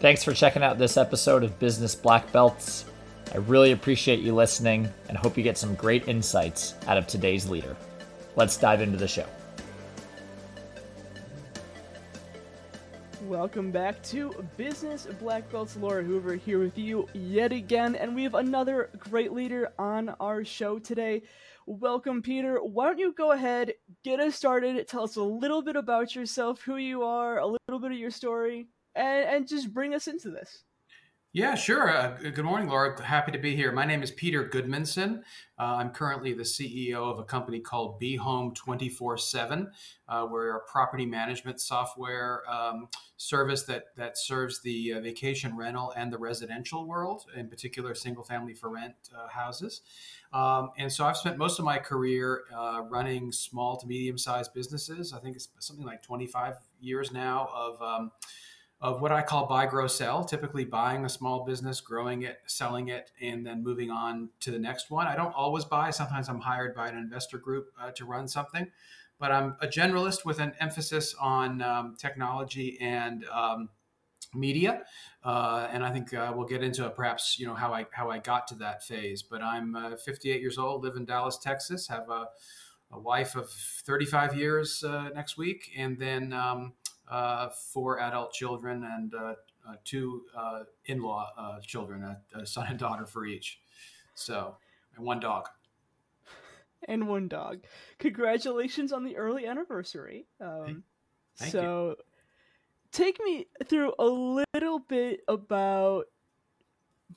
Thanks for checking out this episode of Business Black Belts. I really appreciate you listening and hope you get some great insights out of today's leader. Let's dive into the show. Welcome back to Business Black Belts. Laura Hoover here with you yet again, and we have another great leader on our show today. Welcome, Peter. Why don't you go ahead, get us started, tell us a little bit about yourself, who you are, a little bit of your story, and, and just bring us into this. Yeah, sure. Uh, good morning, Laura. Happy to be here. My name is Peter Gudmundsson. Uh, I'm currently the CEO of a company called BeHome247. Uh, we're a property management software um, service that, that serves the uh, vacation rental and the residential world, in particular, single family for rent uh, houses. Um, and so I've spent most of my career uh, running small to medium sized businesses. I think it's something like 25 years now of. Um, of what I call buy, grow, sell, typically buying a small business, growing it, selling it, and then moving on to the next one. I don't always buy. Sometimes I'm hired by an investor group uh, to run something, but I'm a generalist with an emphasis on um, technology and um, media. Uh, and I think uh, we'll get into perhaps you know how I how I got to that phase. But I'm uh, 58 years old, live in Dallas, Texas, have a, a wife of 35 years uh, next week, and then. Um, uh, four adult children and uh, uh, two uh, in-law uh, children, a, a, son and daughter for each. So, and one dog. And one dog. Congratulations on the early anniversary. Um, Thank so, you. take me through a little bit about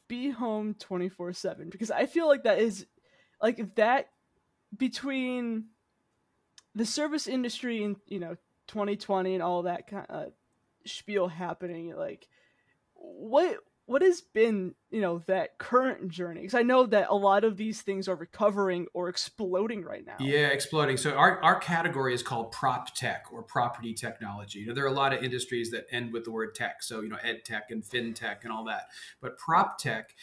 Be Home twenty four seven because I feel like that is like that between the service industry and you know 2020 and all that kind of uh, spiel happening like what what has been you know that current journey? Because i know that a lot of these things are recovering or exploding right now. Yeah exploding. So our, our category is called prop tech or property technology. You know there are a lot of industries that end with the word tech. So you know ed tech and fintech and all that. But prop tech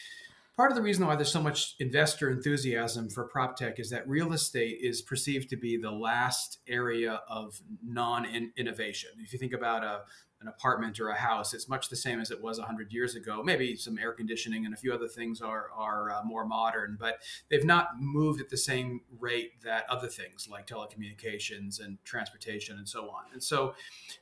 part of the reason why there's so much investor enthusiasm for prop tech is that real estate is perceived to be the last area of non innovation. If you think about a an apartment or a house. It's much the same as it was 100 years ago. Maybe some air conditioning and a few other things are, are uh, more modern, but they've not moved at the same rate that other things like telecommunications and transportation and so on. And so,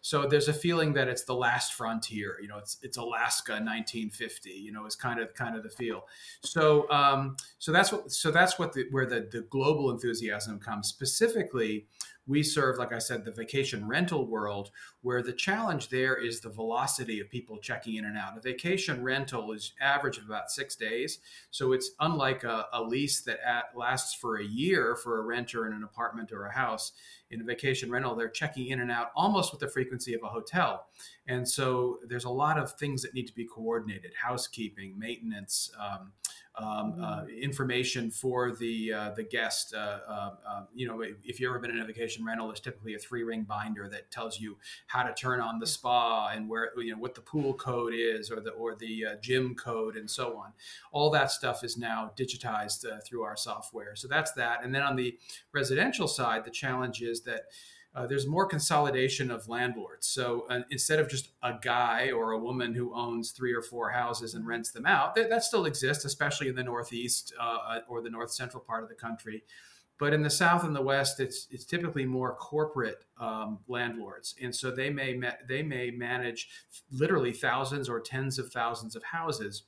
so there's a feeling that it's the last frontier. You know, it's it's Alaska 1950. You know, is kind of kind of the feel. So um, so that's what so that's what the, where the the global enthusiasm comes specifically we serve, like I said, the vacation rental world, where the challenge there is the velocity of people checking in and out. A vacation rental is average of about six days, so it's unlike a, a lease that at, lasts for a year for a renter in an apartment or a house. In a vacation rental, they're checking in and out almost with the frequency of a hotel, and so there's a lot of things that need to be coordinated: housekeeping, maintenance. Um, um, uh, mm. information for the uh, the guest. Uh, uh, uh, you know, if you've ever been in a vacation rental, there's typically a three ring binder that tells you how to turn on the spa and where you know what the pool code is or the or the uh, gym code and so on. All that stuff is now digitized through our software. So that's that. And then on the residential side, the challenge is that uh, there's more consolidation of landlords. So uh, instead of just a guy or a woman who owns three or four houses and rents them out, that, that still exists, especially in the Northeast uh, uh, or the North Central part of the country. But in the South and the West, it's it's typically more corporate um, landlords, and so they may ma- they may manage literally thousands or tens of thousands of houses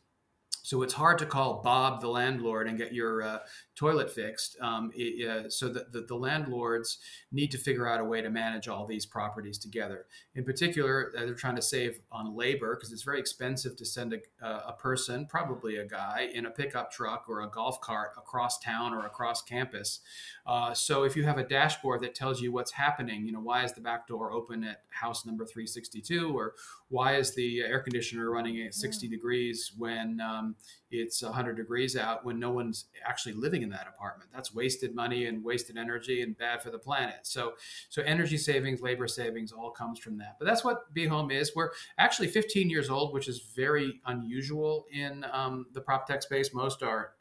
so it's hard to call Bob the landlord and get your uh, toilet fixed. Um, it, uh, so that the, the, landlords need to figure out a way to manage all these properties together. In particular, uh, they're trying to save on labor because it's very expensive to send a, a person, probably a guy, in a pickup truck or a golf cart across town or across campus. Uh, so if you have a dashboard that tells you what's happening, you know, why is the back door open at house number 362 or why is the air conditioner running at 60 mm. degrees when um, it's 100 degrees out when no one's actually living in that apartment that's wasted money and wasted energy and bad for the planet so so energy savings labor savings all comes from that but that's what be home is we're actually 15 years old which is very unusual in um, the prop tech space most are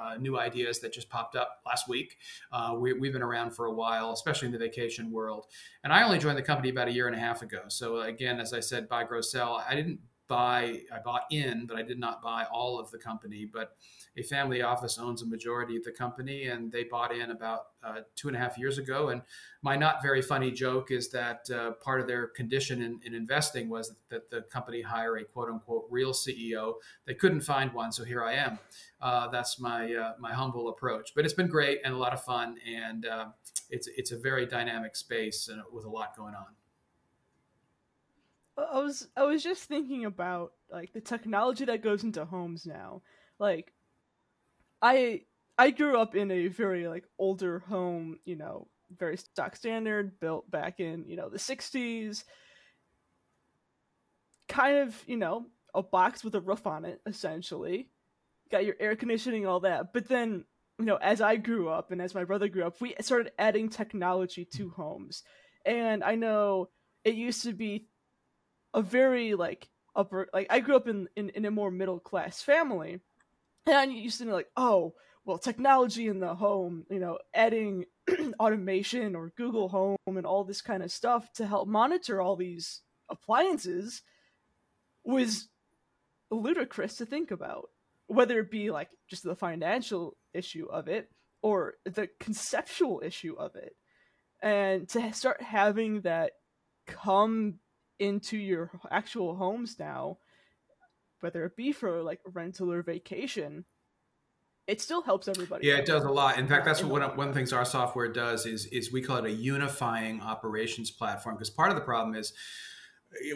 uh, new ideas that just popped up last week. Uh, we, have been around for a while, especially in the vacation world. And I only joined the company about a year and a half ago. So again, as I said, buy, grow, sell. I didn't buy, I bought in, but I did not buy all of the company. But a family office owns a majority of the company, and they bought in about uh, two and a half years ago. And my not very funny joke is that uh, part of their condition in, in, investing was that the company hire a quote unquote real CEO. They couldn't find one, so here I am. Uh, that's my uh, my humble approach. But it's been great and a lot of fun, and uh, it's it's a very dynamic space and with a lot going on. I was I was just thinking about like the technology that goes into homes now. Like I I grew up in a very like older home, you know, very stock standard, built back in, you know, the 60s. Kind of, you know, a box with a roof on it essentially. Got your air conditioning all that. But then, you know, as I grew up and as my brother grew up, we started adding technology to mm. homes. And I know it used to be a very like upper like I grew up in in, in a more middle class family, and I used to be like, oh, well, technology in the home, you know, adding automation or Google Home and all this kind of stuff to help monitor all these appliances was ludicrous to think about. Whether it be like just the financial issue of it or the conceptual issue of it. And to start having that come into your actual homes now, whether it be for like rental or vacation, it still helps everybody. Yeah, it does a lot. In fact, that's what one of, one of the things our software does is is we call it a unifying operations platform because part of the problem is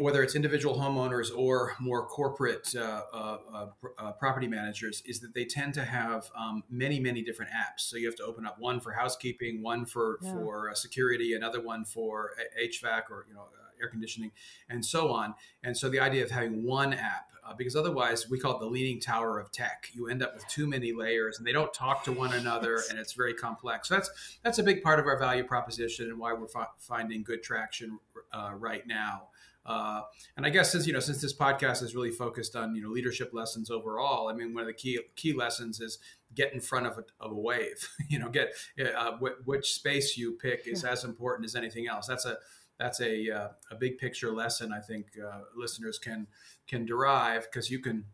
whether it's individual homeowners or more corporate uh, uh, uh, uh, property managers, is that they tend to have um, many, many different apps. So you have to open up one for housekeeping, one for yeah. for uh, security, another one for HVAC or you know air conditioning, and so on. And so the idea of having one app, uh, because otherwise we call it the leaning tower of tech. You end up with too many layers, and they don't talk to one another, and it's very complex. So that's that's a big part of our value proposition and why we're fi- finding good traction uh, right now. Uh, and I guess since you know since this podcast is really focused on you know leadership lessons overall, I mean one of the key key lessons is get in front of a, of a wave. you know, get uh, which space you pick is as important as anything else. That's a that's a uh, a big picture lesson I think uh, listeners can can derive because you can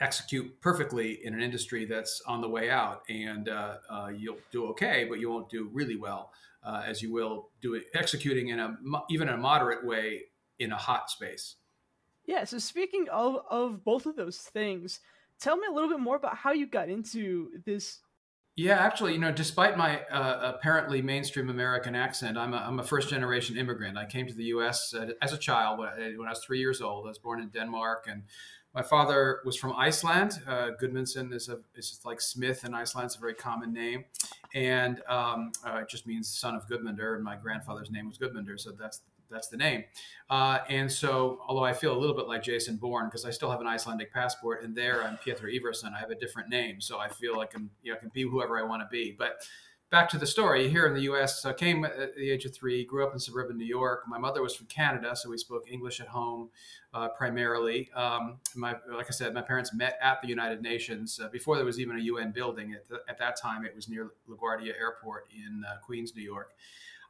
execute perfectly in an industry that's on the way out, and uh, uh you'll do okay, but you won't do really well uh, as you will do it executing in a even a moderate way in a hot space. Yeah. So speaking of of both of those things, tell me a little bit more about how you got into this yeah, actually, you know, despite my uh, apparently mainstream American accent, I'm a, I'm a first generation immigrant. I came to the U.S. As a child when I, was three years old. I was born in Denmark, and my father was from Iceland. Uh, Gudmundsson is a is like Smith in Iceland. It's a very common name, and um, uh, it just means son of Gudmundur. And my grandfather's name was Gudmundur, so that's that's the name. Uh, and so, although I feel a little bit like Jason Bourne because I still have an Icelandic passport, and there I'm Pietro Iverson. I have a different name, so I feel like I'm, you know, I can be whoever I want to be. But back to the story here in the U.S. I came at the age of three, grew up in suburban New York. My mother was from Canada, so we spoke English at home uh, primarily. Um, my, like I said, my parents met at the United Nations uh, before there was even a UN building. At, the, at, that time, it was near LaGuardia Airport in uh, Queens, New York.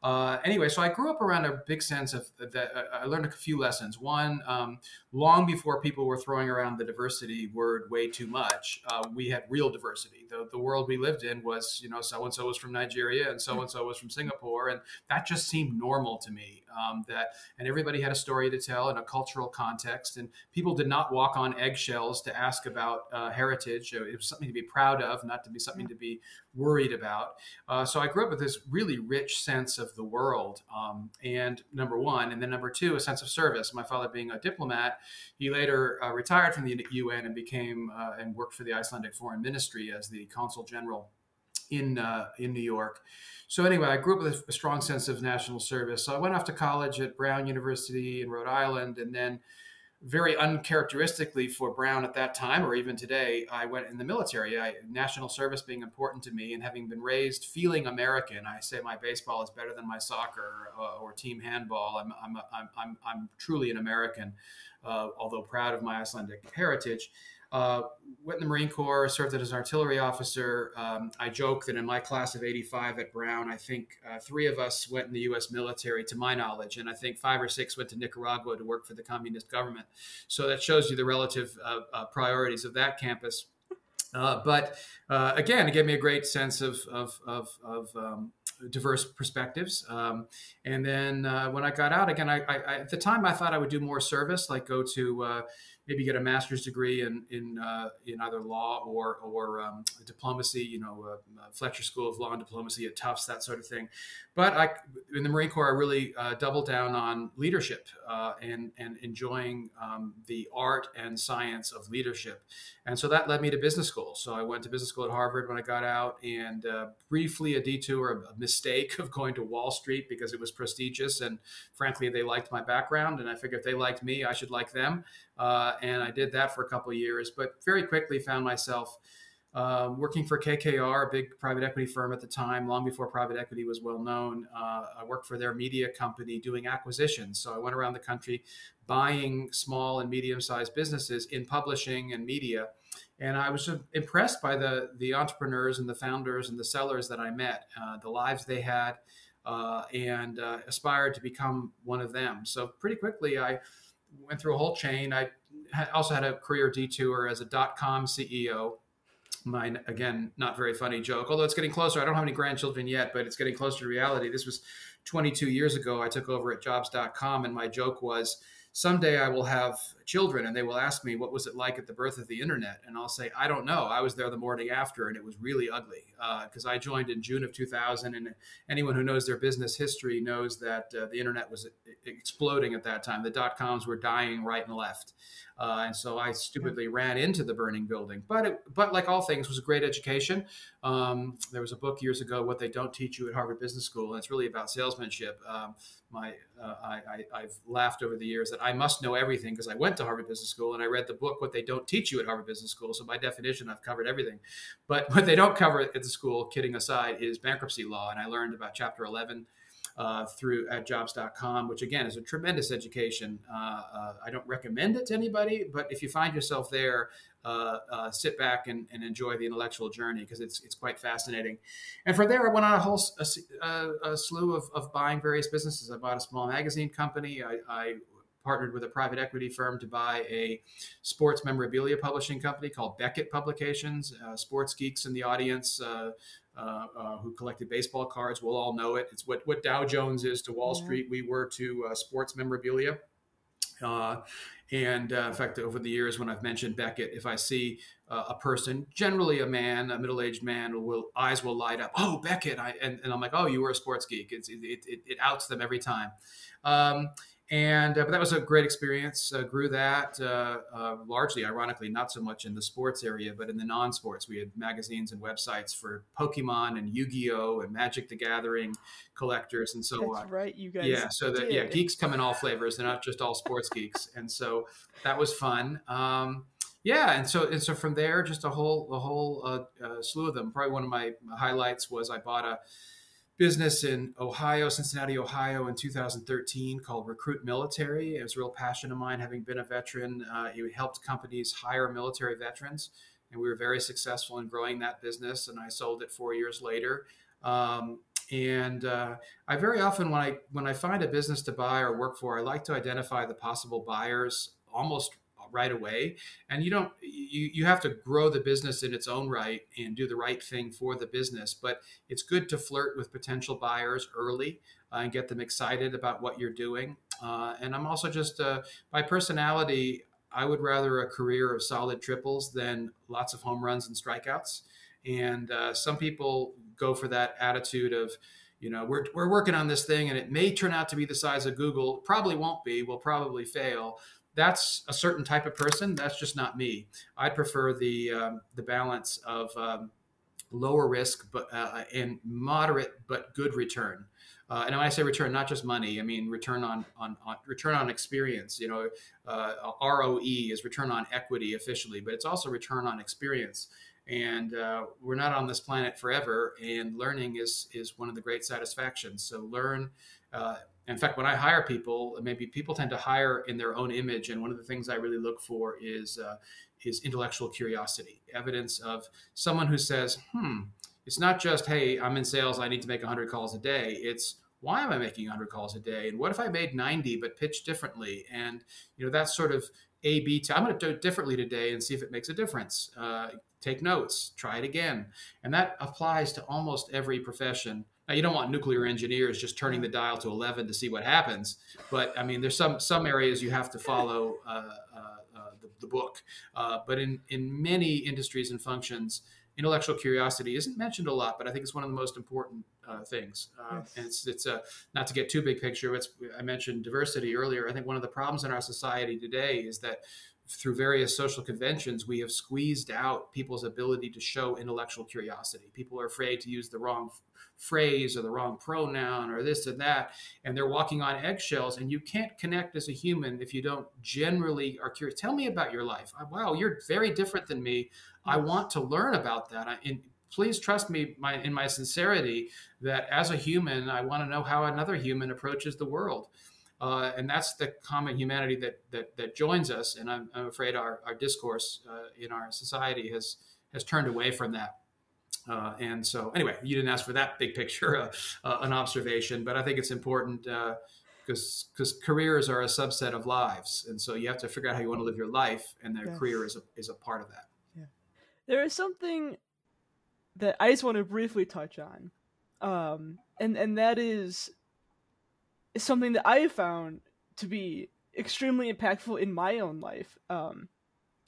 Uh, anyway, so I grew up around a big sense of that. Uh, I learned a few lessons. One, um, long before people were throwing around the diversity word way too much, uh, we had real diversity. The, the world we lived in was, you know, so and so was from Nigeria and so and so was from Singapore, and that just seemed normal to me. Um, that and everybody had a story to tell in a cultural context, and people did not walk on eggshells to ask about uh, heritage. It was something to be proud of, not to be something to be worried about. Uh, so I grew up with this really rich sense of the world, um, and number one, and then number two, a sense of service. My father being a diplomat, he later uh, retired from the UN and became uh, and worked for the Icelandic Foreign Ministry as the consul general in uh, in New York. So anyway, I grew up with a strong sense of national service. So I went off to college at Brown University in Rhode Island, and then very uncharacteristically for Brown at that time, or even today, I went in the military. I, national service being important to me, and having been raised feeling American, I say my baseball is better than my soccer uh, or team handball. I'm, I'm, I'm, I'm, I'm truly an American, uh, although proud of my Icelandic heritage. Uh, went in the Marine Corps, served as an artillery officer. Um, I joke that in my class of 85 at Brown, I think uh, three of us went in the U.S. military, to my knowledge, and I think five or six went to Nicaragua to work for the communist government. So that shows you the relative uh, uh priorities of that campus. Uh, but uh, again, it gave me a great sense of, of, of, of um, diverse perspectives. Um, and then when I got out again, I, I, at the time I thought I would do more service, like go to maybe get a master's degree in in, uh, in either law or or um, diplomacy. You know, uh, Fletcher School of Law and Diplomacy at Tufts, that sort of thing. But I, in the Marine Corps, I really uh, doubled down on leadership uh, and and enjoying um, the art and science of leadership. And so that led me to business school. So I went to business school at Harvard when I got out, and uh, briefly a detour, a mistake of going to Wall Street because it was prestigious, and frankly, they liked my background, and I figured if they liked me, I should like them. Uh, and I did that for a couple years, but very quickly found myself uh, working for KKR, a big private equity firm at the time, long before private equity was well known. Uh, I worked for their media company doing acquisitions. So I went around the country buying small and medium sized businesses in publishing and media. And I was impressed by the, the entrepreneurs and the founders and the sellers that I met, uh, the lives they had, uh, and uh, aspired to become one of them. So pretty quickly, I went through a whole chain. I also had a career detour as a dot com CEO mine again not very funny joke although it's getting closer i don't have any grandchildren yet but it's getting closer to reality this was 22 years ago i took over at jobs.com and my joke was someday I will have children and they will ask me, what was it like at the birth of the internet? And I'll say, I don't know. I was there the morning after and it was really ugly because uh, I joined in June of 2000. And anyone who knows their business history knows that uh, the internet was exploding at that time. The dot coms were dying right and left. Uh, and so I stupidly ran into the burning building. But it, but like all things, was a great education. Um, there was a book years ago, "What They Don't Teach You at Harvard Business School," and it's really about salesmanship. Um, my uh, I, I, have laughed over the years that I must know everything because I went to Harvard Business School and I read the book "What They Don't Teach You at Harvard Business School." So by definition, I've covered everything. But what they don't cover at the school, kidding aside, is bankruptcy law, and I learned about Chapter 11 uh, through at jobs.com, which again is a tremendous education. Uh, uh, I don't recommend it to anybody, but if you find yourself there, uh, sit back and, and, enjoy the intellectual journey because it's, it's quite fascinating. And from there, I went on a whole a, a slew of, of buying various businesses. I bought a small magazine company. I, I partnered with a private equity firm to buy a sports memorabilia publishing company called Beckett Publications. Uh, sports geeks in the audience uh, uh, uh, who collected baseball cards will all know it. It's what, what Dow Jones is to Wall yeah. Street. We were to uh, sports memorabilia. Uh, and in fact, over the years, when I've mentioned Beckett, if I see a person, generally a man, a middle-aged man, will eyes will light up. Oh, Beckett! I, and, and I'm like, oh, you were a sports geek. It's, it, it, it outs them every time. Um, and uh, but that was a great experience. Uh, grew that uh, uh, largely, ironically, not so much in the sports area, but in the non-sports. We had magazines and websites for Pokemon and Yu-Gi-Oh and Magic the Gathering collectors and so That's on. Right, you guys. Yeah, so that yeah, geeks come in all flavors. They're not just all sports geeks, and so that was fun. Um, yeah, and so and so from there, just a whole a whole uh, uh, slew of them. Probably one of my highlights was I bought a business in Ohio, Cincinnati, Ohio, in 2013 called Recruit Military. It was a real passion of mine, having been a veteran. Uh, it helped companies hire military veterans, and we were very successful in growing that business. And I sold it four years later. Um, and uh, I very often, when I when I find a business to buy or work for, I like to identify the possible buyers almost right away. And you don't you, you have to grow the business in its own right and do the right thing for the business. But it's good to flirt with potential buyers early uh, and get them excited about what you're doing. Uh, and i'm also just uh, by personality i would rather a career of solid triples than lots of home runs and strikeouts. And uh, some people go for that attitude of you know we're, we're working on this thing and it may turn out to be the size of google. Probably won't be. Will probably fail that's a certain type of person. That's just not me. I prefer the um, the balance of um, lower risk but uh, and moderate but good return. Uh, and when I say return, not just money, I mean return on on, on return on experience. You know, uh, ROE is return on equity officially, but it's also return on experience. And uh, we're not on this planet forever, and learning is is one of the great satisfactions. So learn Uh, in fact, when I hire people, maybe people tend to hire in their own image, and one of the things I really look for is uh, is intellectual curiosity, evidence of someone who says, "Hmm." It's not just, "Hey, I'm in sales. I need to make 100 calls a day." It's why am I making 100 calls a day? And what if I made 90 but pitched differently? And you know that's sort of A B. T- I'm going to do it differently today and see if it makes a difference. Uh, take notes, try it again, and that applies to almost every profession. Now, you don't want nuclear engineers just turning the dial to 11 to see what happens, but I mean, there's some some areas you have to follow uh, uh, uh the, the, book. Uh, but in in many industries and functions, intellectual curiosity isn't mentioned a lot, but I think it's one of the most important uh, things. Uh, yes. And it's it's a not to get too big picture. It's I mentioned diversity earlier. I think one of the problems in our society today is that through various social conventions, we have squeezed out people's ability to show intellectual curiosity. People are afraid to use the wrong phrase or the wrong pronoun or this and that, and they're walking on eggshells. And you can't connect as a human if you don't generally are curious. Tell me about your life. Uh, wow, you're very different than me. I want to learn about that. And please trust me my, in my sincerity that as a human, I want to know how another human approaches the world. Uh, and that's the common humanity that that, that joins us. And I'm, I'm afraid our, our discourse uh, in our society has has turned away from that. Uh, and so, anyway, you didn't ask for that big picture, uh, uh, an observation, but I think it's important because uh, because careers are a subset of lives, and so you have to figure out how you want to live your life, and their yes. career is a is a part of that. Yeah, there is something that I just want to briefly touch on, um, and and that is something that I have found to be extremely impactful in my own life. Um,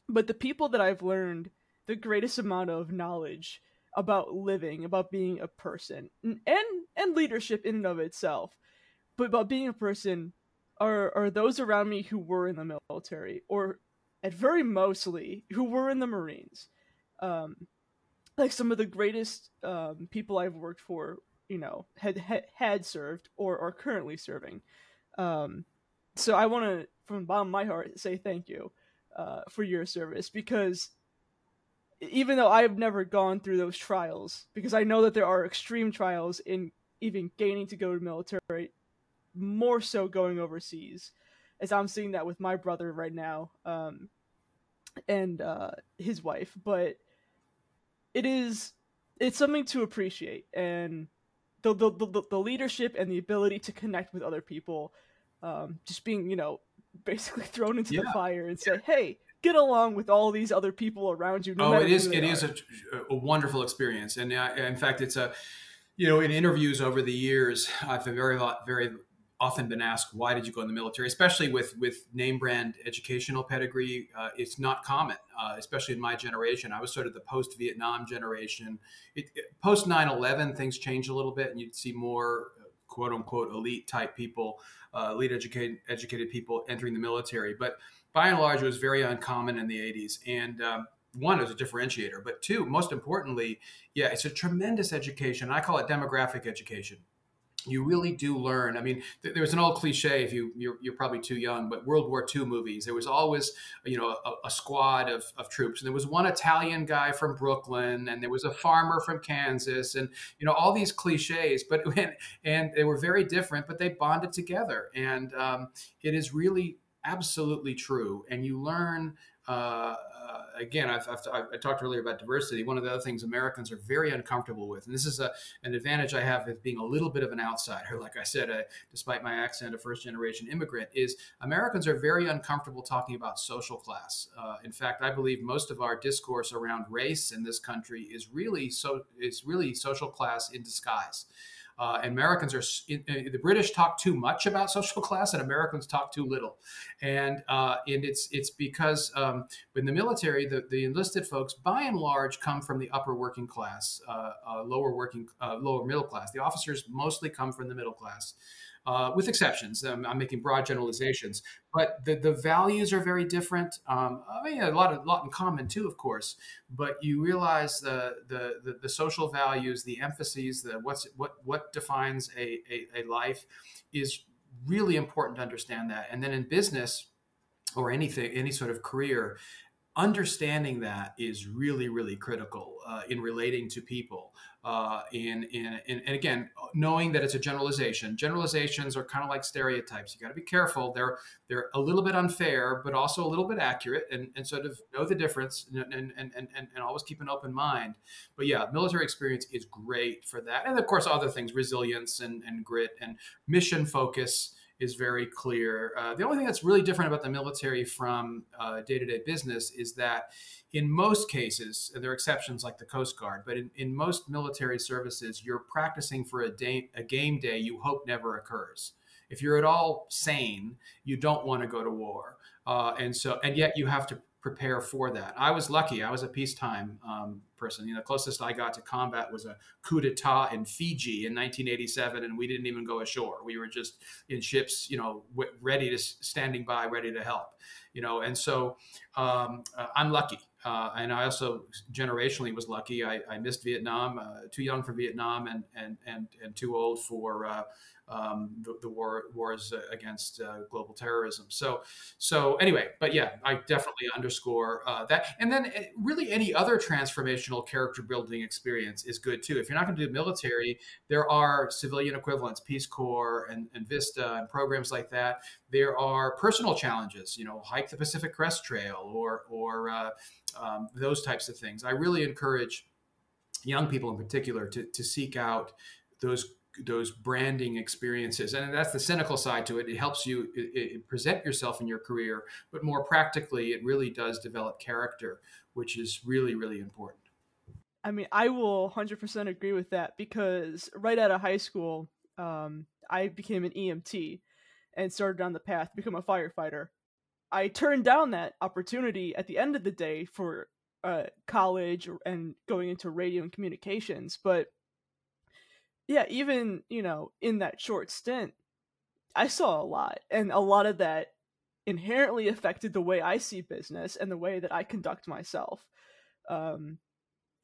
but the people that I've learned the greatest amount of knowledge about living, about being a person, and and leadership in and of itself, but about being a person are are those around me who were in the military, or at very mostly who were in the Marines. Um, like some of the greatest um, people I've worked for, you know, had had, served or are currently serving. Um, so I want to, from the bottom of my heart, say thank you uh, for your service because even though I've never gone through those trials, because I know that there are extreme trials in even gaining to go to military, more so going overseas, as I'm seeing that with my brother right now, um, and uh, his wife. But it is it's something to appreciate, and the the, the, the leadership and the ability to connect with other people, um, just being you know basically thrown into yeah. the fire and say, hey get along with all these other people around you. No oh, it is it are. is a, a, wonderful experience, and uh, in fact, it's a you know in interviews over the years, I've been very lot very often been asked why did you go in the military, especially with with name brand educational pedigree. Uh, it's not common, uh, especially in my generation. I was sort of the post Vietnam generation. It, it, post 9/11, things changed a little bit, and you'd see more quote unquote elite type people, uh, elite educated educated people entering the military, but by and large, it was very uncommon in the 80s. And um, one, is a differentiator, but two, most importantly, yeah, it's a tremendous education. I call it demographic education. You really do learn. I mean, th- there was an old cliche. If you you're, you're, probably too young, but World War II movies, there was always you know a, a squad of, of troops, and there was one Italian guy from Brooklyn, and there was a farmer from Kansas, and you know all these cliches. But and, and they were very different, but they bonded together, and um, it is really absolutely true. And you learn, uh, uh, again, I've, I've, i talked earlier about diversity. One of the other things Americans are very uncomfortable with, and this is a, an advantage I have of being a little bit of an outsider. Like I said, uh, despite my accent, a first generation immigrant, is Americans are very uncomfortable talking about social class. Uh, in fact, I believe most of our discourse around race in this country is really so is really social class in disguise. Uh, Americans are the British talk too much about social class, and Americans talk too little, and uh, and it's it's because um, in the military, the, the enlisted folks by and large come from the upper working class, uh, uh lower working, uh, lower middle class. The officers mostly come from the middle class uh, with exceptions. Um, I'm making broad generalizations, but the, the values are very different. Um, I mean, a lot of lot in common too, of course. But you realize the the the, the social values, the emphases, the what's what what defines a, a, a life is really important to understand that. And then in business or anything, any sort of career, understanding that is really really critical uh, in relating to people uh, in, in, in, and again knowing that it's a generalization. Generalizations are kind of like stereotypes. You got to be careful. They're they're a little bit unfair but also a little bit accurate and, and sort of know the difference and, and, and, and, and always keep an open mind. But yeah military experience is great for that. And of course other things resilience and, and grit and mission focus is very clear. Uh, the only thing that's really different about the military from day to day business is that in most cases, there are exceptions like the Coast Guard, but in, in most military services, you're practicing for a, day, a game day you hope never occurs. If you're at all sane, you don't want to go to war. Uh, and so, and yet you have to prepare for that. I was lucky. I was a peacetime um, person. You know, the closest I got to combat was a coup d'état in Fiji in 1987, and we didn't even go ashore. We were just in ships, you know, w- ready to standing by, ready to help. You know, and so um, uh, I'm lucky. Uh, and I also generationally was lucky. I, I missed Vietnam, uh, too young for Vietnam, and and and and too old for uh, um, the, the, war wars against uh, global terrorism. So so anyway, but yeah, I definitely underscore uh, that. And then eh, really any other transformational character building experience is good too. If you're not going to do military, there are civilian equivalents, Peace Corps and, and Vista and programs like that. There are personal challenges, you know, hike the Pacific Crest Trail or or uh, um, those types of things. I really encourage young people in particular to, to seek out those those branding experiences. And that's the cynical side to it. It helps you it, it present yourself in your career but more practically it really does develop character which is really really important. I mean i will 100% agree with that because right out of high school um, i became an emt and started on the path to become a firefighter. I turned down that opportunity at the end of the day for uh, college and going into radio and communications. But yeah, even you know in that short stint, I saw a lot, and a lot of that inherently affected the way I see business and the way that I conduct myself. Um,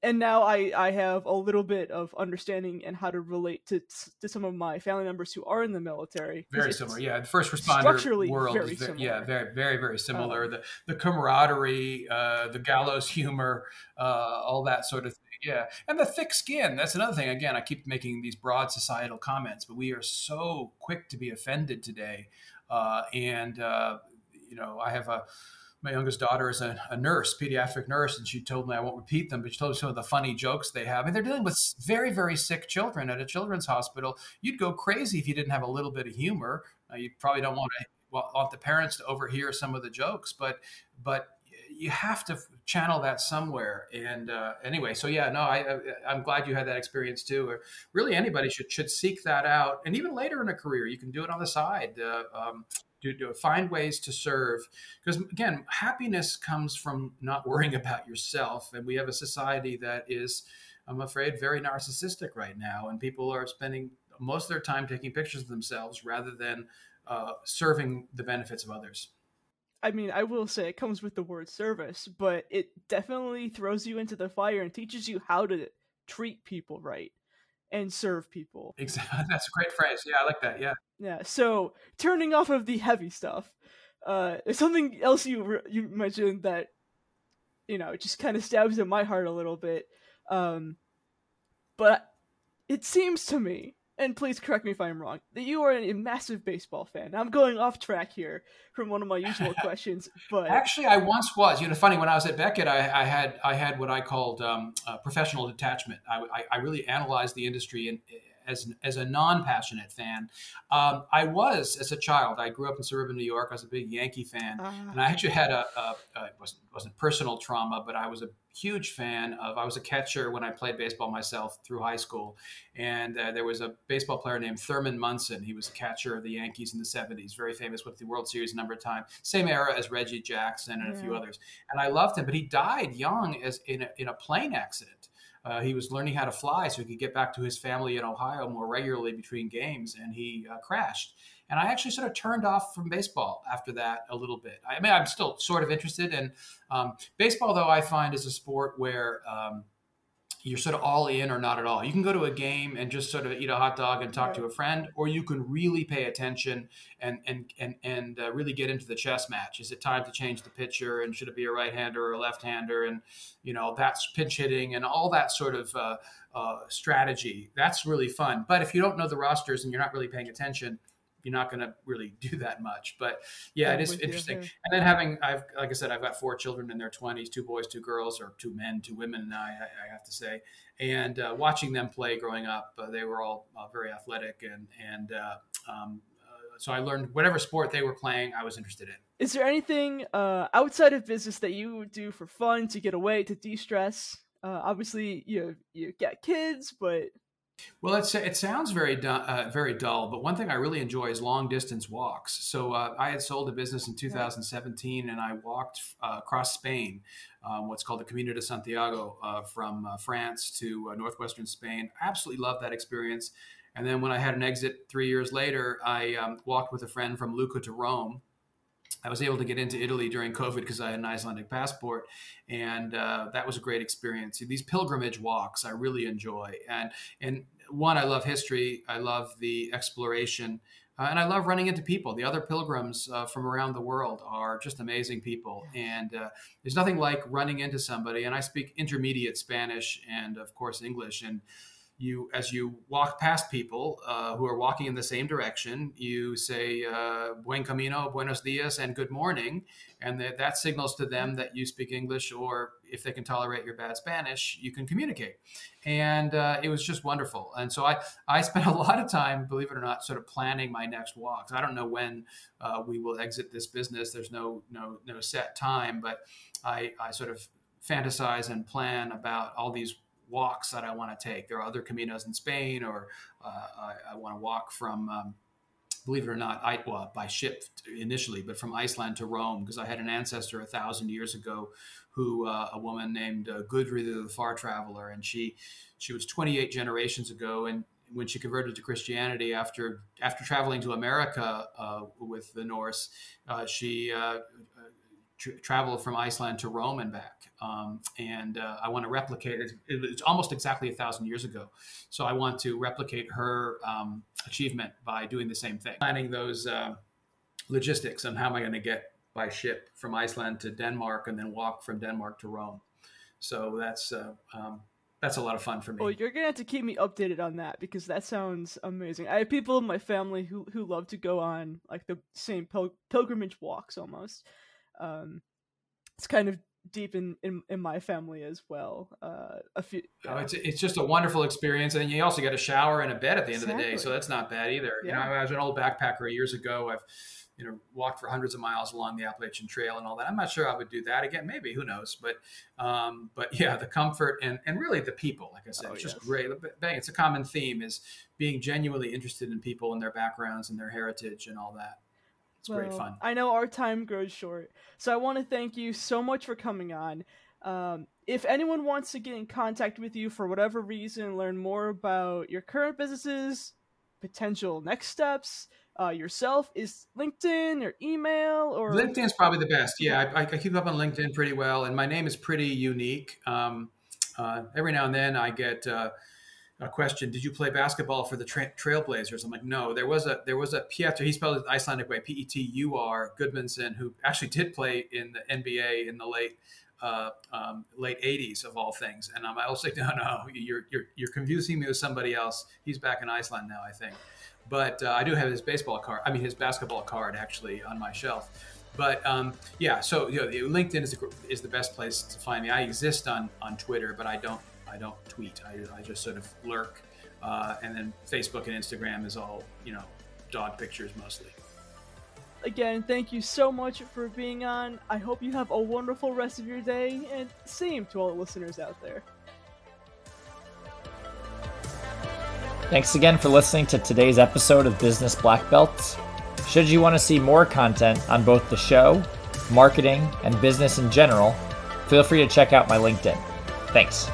and now I, I have a little bit of understanding and how to relate to to some of my family members who are in the military. Very similar, yeah. The first responder world very is very, similar. yeah, very very very similar. Um, the the camaraderie, uh, the gallows humor, uh, all that sort of thing. Yeah, and the thick skin. That's another thing. Again, I keep making these broad societal comments, but we are so quick to be offended today, uh, and uh, you know, I have a my youngest daughter is a, a, nurse, pediatric nurse, and she told me I won't repeat them, but she told me some of the funny jokes they have. And they're dealing with very, very sick children at a children's hospital. You'd go crazy if you didn't have a little bit of humor. Uh, you probably don't want to want the parents to overhear some of the jokes, but but you have to channel that somewhere. And uh, anyway, so yeah, no, I, I am glad you had that experience too. Or really, anybody should should seek that out, and even later in a career, you can do it on the side. Uh, um, do, find ways to serve. Because again happiness comes from not worrying about yourself and we have a society that is i'm afraid very narcissistic right now and people are spending most of their time taking pictures of themselves rather than uh, serving the benefits of others. I mean, I will say it comes with the word service, but it definitely throws you into the fire and teaches you how to treat people right and serve people. Exactly. That's a great phrase. Yeah, I like that. Yeah. Yeah. So turning off of the heavy stuff, uh, something else you you mentioned that you know just kind of stabs at my heart a little bit. Um, but it seems to me and please correct me if I'm wrong, that you are a massive baseball fan. I'm going off track here from one of my usual questions, but actually, I once was. You know, funny when I was at Beckett, I, I had I had what I called um, professional detachment. I, I, I, really analyzed the industry and as, as a non-passionate fan. Um, I was as a child. I grew up in suburban New York. I was a big Yankee fan, uh, and I actually had a, a, a it wasn't, wasn't personal trauma, but I was a huge fan of. I was a catcher when I played baseball myself through high school, and uh, there was a baseball player named Thurman Munson. He was a catcher of the Yankees in the '70s, very famous with the World Series a number of times. Same era as Reggie Jackson and yeah. a few others. And I loved him, but he died young as in a, in a plane accident. Uh, he was learning how to fly so he could get back to his family in Ohio more regularly between games, and he uh, crashed. And I actually sort of turned off from baseball after that a little bit. I mean, I'm still sort of interested in um, baseball, though. I find is a sport where um, you're sort of all in or not at all. You can go to a game and just sort of eat a hot dog and talk right. to a friend, or you can really pay attention and and and and uh, really get into the chess match. Is it time to change the pitcher? And should it be a right hander or a left hander? And you know that's pitch hitting and all that sort of uh, uh, strategy. That's really fun. But if you don't know the rosters and you're not really paying attention, you're not going to really do that much. But yeah, it is interesting. And then having, I've like I said, I've got four children in their 20s, two boys, two girls, or two men, two women now. I, I have to say, and uh, watching them play growing up, uh, they were all uh, very athletic, and and uh, um, uh, so I learned whatever sport they were playing, I was interested in. Is there anything uh, outside of business that you do for fun to get away to de stress? obviously, you you get kids, but well, it's, it sounds very du- uh, very dull, but one thing I really enjoy is long distance walks. So uh, I had sold a business in 2017, and I walked uh, across Spain, um, what's called the Camino de Santiago, uh, from uh, France to uh, northwestern Spain. I absolutely loved that experience. And then when I had an exit three years later, I um, walked with a friend from Lucca to Rome. I was able to get into Italy during COVID because I had an Icelandic passport, and uh, that was a great experience. These pilgrimage walks I really enjoy, and and one I love history, I love the exploration, uh, and I love running into people. The other pilgrims uh, from around the world are just amazing people, and uh, there's nothing like running into somebody. And I speak intermediate Spanish and of course English, and you as you walk past people uh, who are walking in the same direction you say uh, buen camino buenos dias and good morning. And that, that signals to them that you speak english or if they can tolerate your bad spanish you can communicate. And uh, it was just wonderful. And so i i spent a lot of time believe it or not sort of planning my next walks. I don't know when uh, we will exit this business. There's no no no set time but i i sort of fantasize and plan about all these walks that I want to take. There are other caminos in Spain, or uh, I, I want to walk from, um, believe it or not, well, by ship initially, but from Iceland to Rome, because I had an ancestor a thousand years ago who, uh, a woman named uh, the Far Traveler, and she, she was 28 generations ago, and when she converted to Christianity after after traveling to America uh, with the Norse, uh, she uh, tra- traveled from Iceland to Rome and back. Um, and uh, I want to replicate it. It's almost exactly a thousand years ago. So I want to replicate her um, achievement by doing the same thing, planning those uh, logistics and how am I going to get by ship from Iceland to Denmark and then walk from Denmark to Rome. So that's uh, um, that's a lot of fun for me. Well, you're gonna have to keep me updated on that because that sounds amazing. I have people in my family who who love to go on like the same pil- pilgrimage walks almost. Um, it's kind of deep in, in, in my family as well. Uh, a few. Yeah. Oh, it's it's just a wonderful experience, and you also get a shower and a bed at the end exactly. of the day, so that's not bad either. Yeah. You know, I was an old backpacker years ago. I've you know walked for hundreds of miles along the Appalachian Trail and all that. I'm not sure I would do that again. Maybe who knows? But um, but yeah, the comfort and and really the people, like I said, oh, it's yes. just great. Bang, it's a common theme is being genuinely interested in people and their backgrounds and their heritage and all that. It's well, great fun. I know our time grows short, so I want to thank you so much for coming on. Um, if anyone wants to get in contact with you for whatever reason, learn more about your current businesses, potential next steps, uh, yourself, is LinkedIn or email or LinkedIn's probably the best. Yeah, I, I, keep up on LinkedIn pretty well, and my name is pretty unique. Um, uh, every now and then, I get. Uh, a question did you play basketball for the tra- trailblazers? I'm like no there was a there was a Petur he spelled it icelandic way p-e-t-u-r Gudmundsson who actually did play in the nba in the late uh, um, late 80s of all things. And i'm I was like no no you're, you're you're confusing me with somebody else. He's back in iceland now i think. But uh, i do have his baseball card i mean his basketball card actually on my shelf. But um, yeah, so you know, LinkedIn is the, is the best place to find me. I exist on on Twitter, but I don't I don't tweet. I, I just sort of lurk. Uh, and then Facebook and Instagram is all, you know, dog pictures mostly. Again, thank you so much for being on. I hope you have a wonderful rest of your day, and same to all the listeners out there. Thanks again for listening to today's episode of Business Black Belts. Should you want to see more content on both the show, marketing, and business in general, feel free to check out my LinkedIn. Thanks.